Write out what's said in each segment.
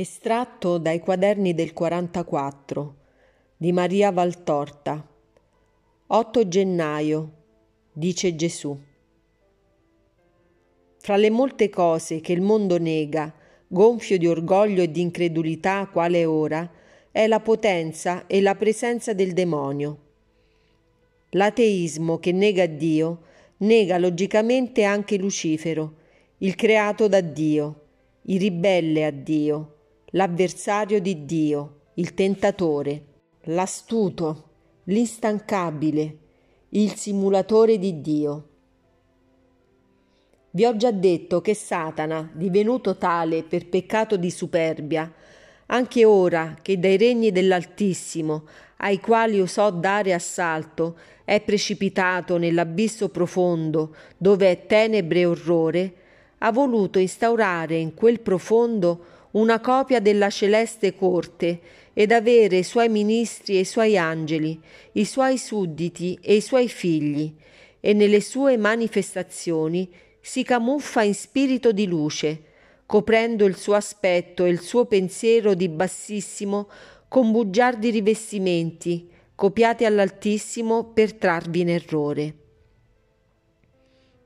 Estratto dai quaderni del 44 di Maria Valtorta. 8 gennaio, dice Gesù. Fra le molte cose che il mondo nega, gonfio di orgoglio e di incredulità quale ora, è la potenza e la presenza del demonio. L'ateismo che nega Dio nega logicamente anche Lucifero, il creato da Dio, il ribelle a Dio, l'avversario di Dio, il tentatore, l'astuto, l'instancabile, il simulatore di Dio. Vi ho già detto che Satana, divenuto tale per peccato di superbia, anche ora che dai regni dell'Altissimo, ai quali osò dare assalto, è precipitato nell'abisso profondo, dove è tenebre e orrore, ha voluto instaurare in quel profondo una copia della celeste corte ed avere i suoi ministri e i suoi angeli, i suoi sudditi e i suoi figli, e nelle sue manifestazioni si camuffa in spirito di luce, coprendo il suo aspetto e il suo pensiero di bassissimo con bugiardi rivestimenti, copiati all'Altissimo per trarvi in errore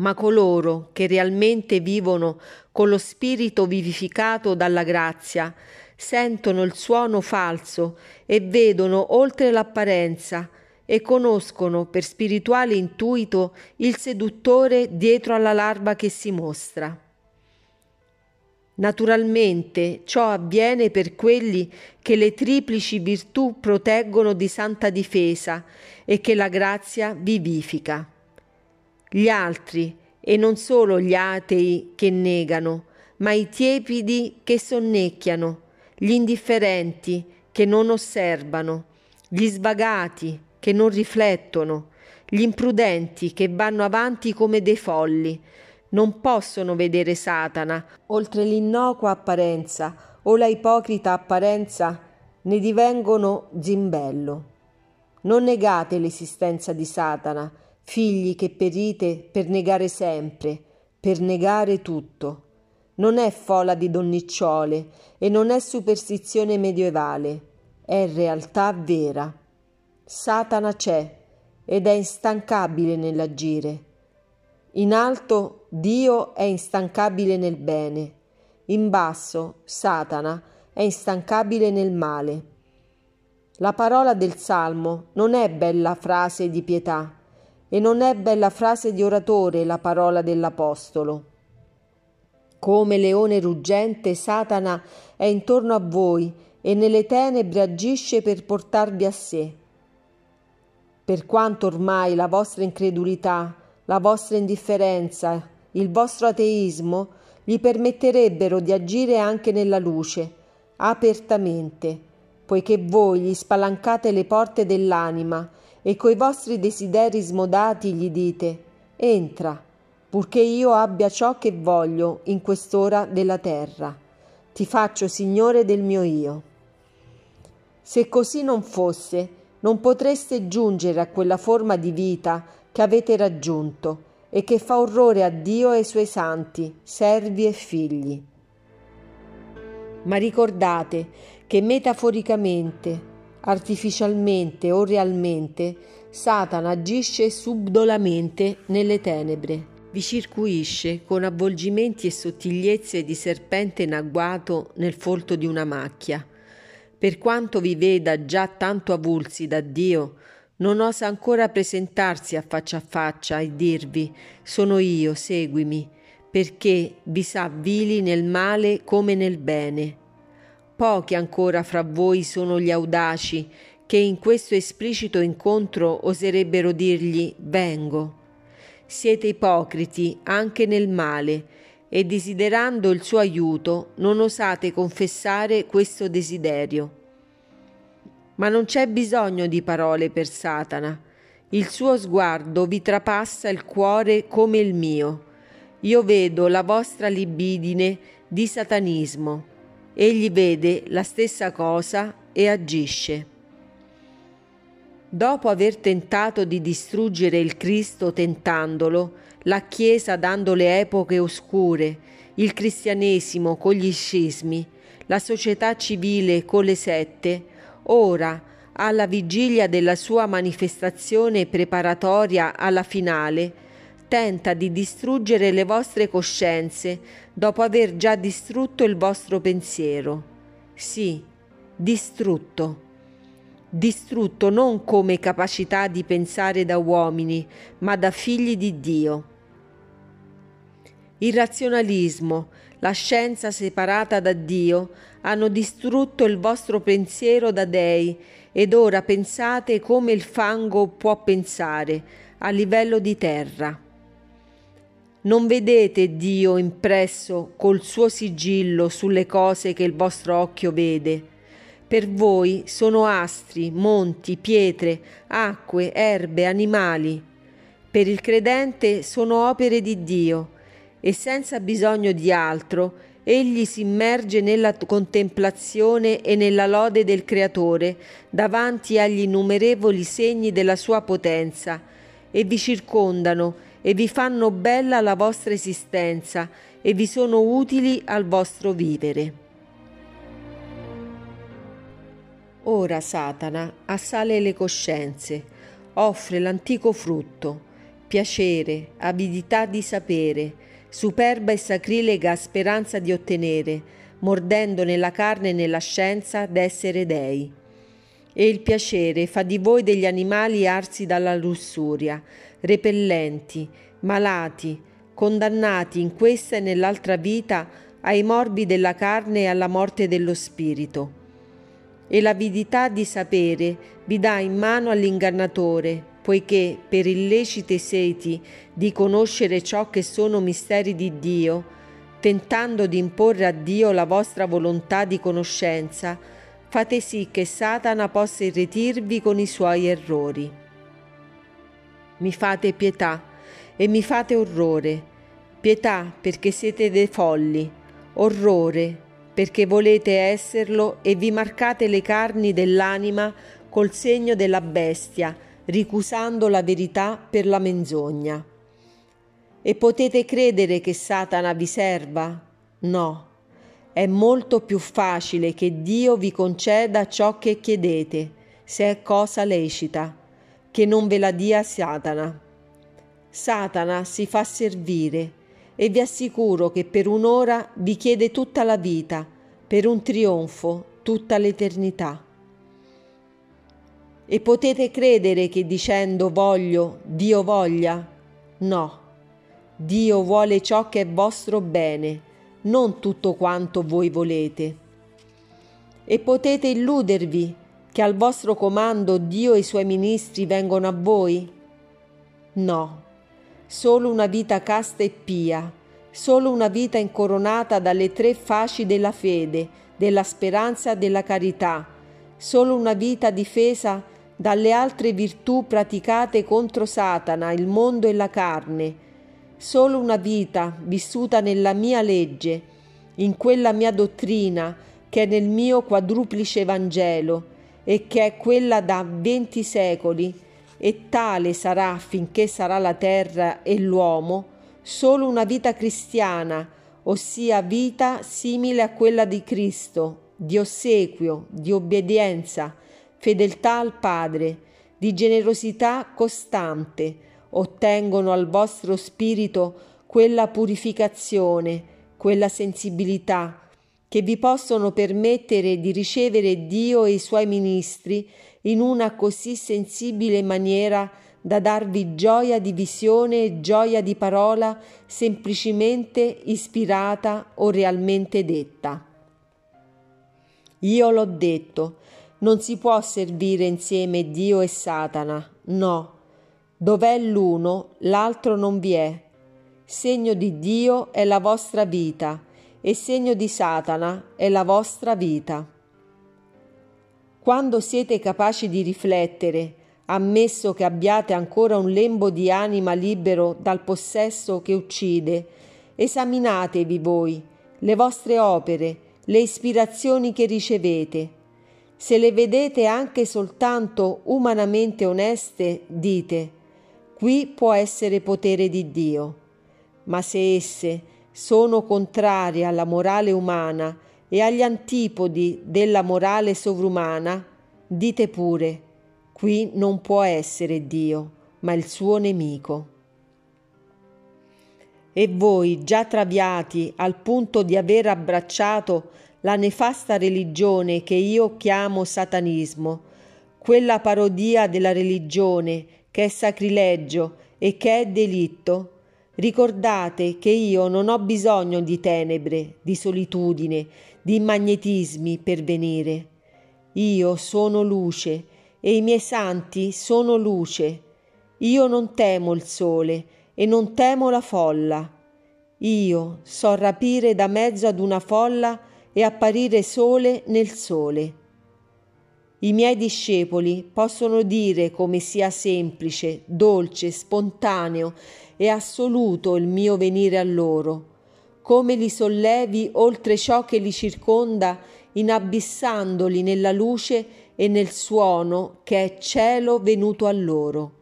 ma coloro che realmente vivono con lo spirito vivificato dalla grazia sentono il suono falso e vedono oltre l'apparenza e conoscono per spirituale intuito il seduttore dietro alla larva che si mostra. Naturalmente ciò avviene per quelli che le triplici virtù proteggono di santa difesa e che la grazia vivifica gli altri, e non solo gli atei che negano, ma i tiepidi che sonnecchiano, gli indifferenti che non osservano, gli svagati che non riflettono, gli imprudenti che vanno avanti come dei folli, non possono vedere Satana, oltre l'innocua apparenza o la ipocrita apparenza ne divengono zimbello. Non negate l'esistenza di Satana, figli che perite per negare sempre, per negare tutto. Non è fola di donnicciole e non è superstizione medievale, è realtà vera. Satana c'è ed è instancabile nell'agire. In alto Dio è instancabile nel bene, in basso Satana è instancabile nel male. La parola del Salmo non è bella frase di pietà, e non è bella frase di oratore la parola dell'Apostolo. Come leone ruggente, Satana è intorno a voi e nelle tenebre agisce per portarvi a sé. Per quanto ormai la vostra incredulità, la vostra indifferenza, il vostro ateismo gli permetterebbero di agire anche nella luce, apertamente, poiché voi gli spalancate le porte dell'anima e coi vostri desideri smodati gli dite entra, purché io abbia ciò che voglio in quest'ora della terra. Ti faccio Signore del mio io. Se così non fosse, non potreste giungere a quella forma di vita che avete raggiunto e che fa orrore a Dio e ai suoi santi, servi e figli. Ma ricordate che metaforicamente artificialmente o realmente, Satana agisce subdolamente nelle tenebre. Vi circuisce con avvolgimenti e sottigliezze di serpente in agguato nel folto di una macchia. Per quanto vi veda già tanto avulsi da Dio, non osa ancora presentarsi a faccia a faccia e dirvi sono io, seguimi, perché vi sa vili nel male come nel bene Pochi ancora fra voi sono gli audaci che in questo esplicito incontro oserebbero dirgli vengo. Siete ipocriti anche nel male e desiderando il suo aiuto non osate confessare questo desiderio. Ma non c'è bisogno di parole per Satana. Il suo sguardo vi trapassa il cuore come il mio. Io vedo la vostra libidine di satanismo Egli vede la stessa cosa e agisce. Dopo aver tentato di distruggere il Cristo tentandolo, la Chiesa dando le epoche oscure, il cristianesimo con gli scismi, la società civile con le sette, ora, alla vigilia della sua manifestazione preparatoria alla finale, tenta di distruggere le vostre coscienze dopo aver già distrutto il vostro pensiero. Sì, distrutto distrutto non come capacità di pensare da uomini, ma da figli di Dio. Il razionalismo, la scienza separata da Dio, hanno distrutto il vostro pensiero da dei ed ora pensate come il fango può pensare a livello di terra. Non vedete Dio impresso col suo sigillo sulle cose che il vostro occhio vede per voi sono astri, monti, pietre, acque, erbe, animali. Per il credente sono opere di Dio e senza bisogno di altro egli si immerge nella contemplazione e nella lode del Creatore davanti agli innumerevoli segni della sua potenza e vi circondano e vi fanno bella la vostra esistenza e vi sono utili al vostro vivere. Ora Satana assale le coscienze, offre l'antico frutto, piacere, avidità di sapere, superba e sacrilega speranza di ottenere, mordendo nella carne e nella scienza d'essere dei. E il piacere fa di voi degli animali arsi dalla lussuria, repellenti, malati, condannati in questa e nell'altra vita ai morbi della carne e alla morte dello spirito e l'avidità di sapere vi dà in mano all'ingannatore, poiché per illecite seti di conoscere ciò che sono misteri di Dio, tentando di imporre a Dio la vostra volontà di conoscenza, fate sì che Satana possa irretirvi con i suoi errori. Mi fate pietà e mi fate orrore, pietà perché siete dei folli, orrore perché volete esserlo e vi marcate le carni dell'anima col segno della bestia, ricusando la verità per la menzogna. E potete credere che Satana vi serva? No. È molto più facile che Dio vi conceda ciò che chiedete, se è cosa lecita, che non ve la dia Satana. Satana si fa servire e vi assicuro che per un'ora vi chiede tutta la vita, per un trionfo tutta l'eternità. E potete credere che dicendo voglio, Dio voglia? No, Dio vuole ciò che è vostro bene, non tutto quanto voi volete. E potete illudervi che al vostro comando Dio e i suoi ministri vengono a voi? No, solo una vita casta e pia, solo una vita incoronata dalle tre fasci della fede, della speranza e della carità, solo una vita difesa dalle altre virtù praticate contro Satana, il mondo e la carne, solo una vita vissuta nella mia legge, in quella mia dottrina che è nel mio quadruplice Vangelo e che è quella da venti secoli, e tale sarà finché sarà la terra e l'uomo, solo una vita cristiana, ossia vita simile a quella di Cristo, di ossequio, di obbedienza, fedeltà al Padre, di generosità costante, ottengono al vostro spirito quella purificazione, quella sensibilità che vi possono permettere di ricevere Dio e i suoi ministri in una così sensibile maniera da darvi gioia di visione e gioia di parola semplicemente ispirata o realmente detta. Io l'ho detto, non si può servire insieme Dio e Satana, no. Dov'è l'uno, l'altro non vi è. Segno di Dio è la vostra vita e segno di Satana è la vostra vita. Quando siete capaci di riflettere, ammesso che abbiate ancora un lembo di anima libero dal possesso che uccide, esaminatevi voi, le vostre opere, le ispirazioni che ricevete. Se le vedete anche soltanto umanamente oneste, dite, qui può essere potere di Dio. Ma se esse sono contrarie alla morale umana e agli antipodi della morale sovrumana, dite pure, qui non può essere Dio, ma il suo nemico. E voi, già traviati al punto di aver abbracciato la nefasta religione che io chiamo satanismo, quella parodia della religione che è sacrilegio e che è delitto, ricordate che io non ho bisogno di tenebre, di solitudine, di magnetismi per venire. Io sono luce e i miei santi sono luce. Io non temo il sole e non temo la folla. Io so rapire da mezzo ad una folla e apparire sole nel sole. I miei discepoli possono dire come sia semplice, dolce, spontaneo e assoluto il mio venire a loro, come li sollevi oltre ciò che li circonda, inabissandoli nella luce e nel suono che è cielo venuto a loro.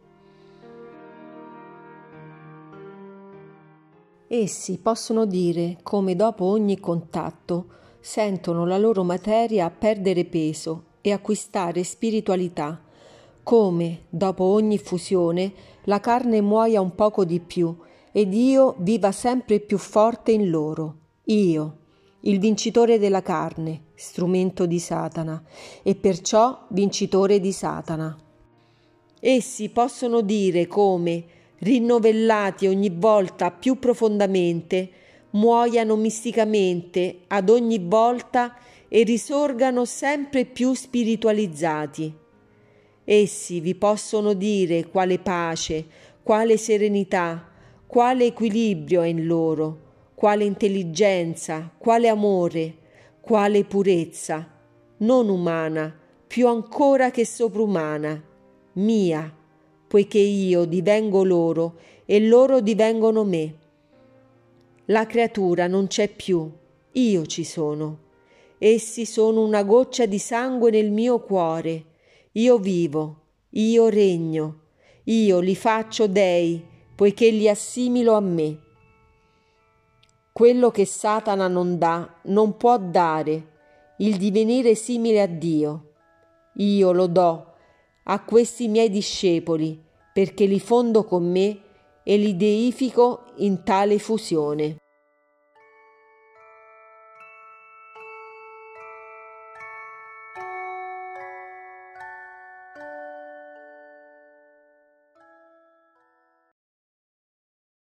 Essi possono dire come dopo ogni contatto sentono la loro materia perdere peso e acquistare spiritualità, come dopo ogni fusione la carne muoia un poco di più ed io viva sempre più forte in loro, io, il vincitore della carne, strumento di Satana, e perciò vincitore di Satana. Essi possono dire come rinnovellati ogni volta più profondamente, muoiano misticamente ad ogni volta e risorgano sempre più spiritualizzati. Essi vi possono dire quale pace, quale serenità, quale equilibrio è in loro, quale intelligenza, quale amore, quale purezza, non umana, più ancora che soprumana, mia poiché io divengo loro e loro divengono me. La creatura non c'è più, io ci sono. Essi sono una goccia di sangue nel mio cuore. Io vivo, io regno, io li faccio dei, poiché li assimilo a me. Quello che Satana non dà, non può dare, il divenire simile a Dio. Io lo do a questi miei discepoli, perché li fondo con me e li deifico in tale fusione.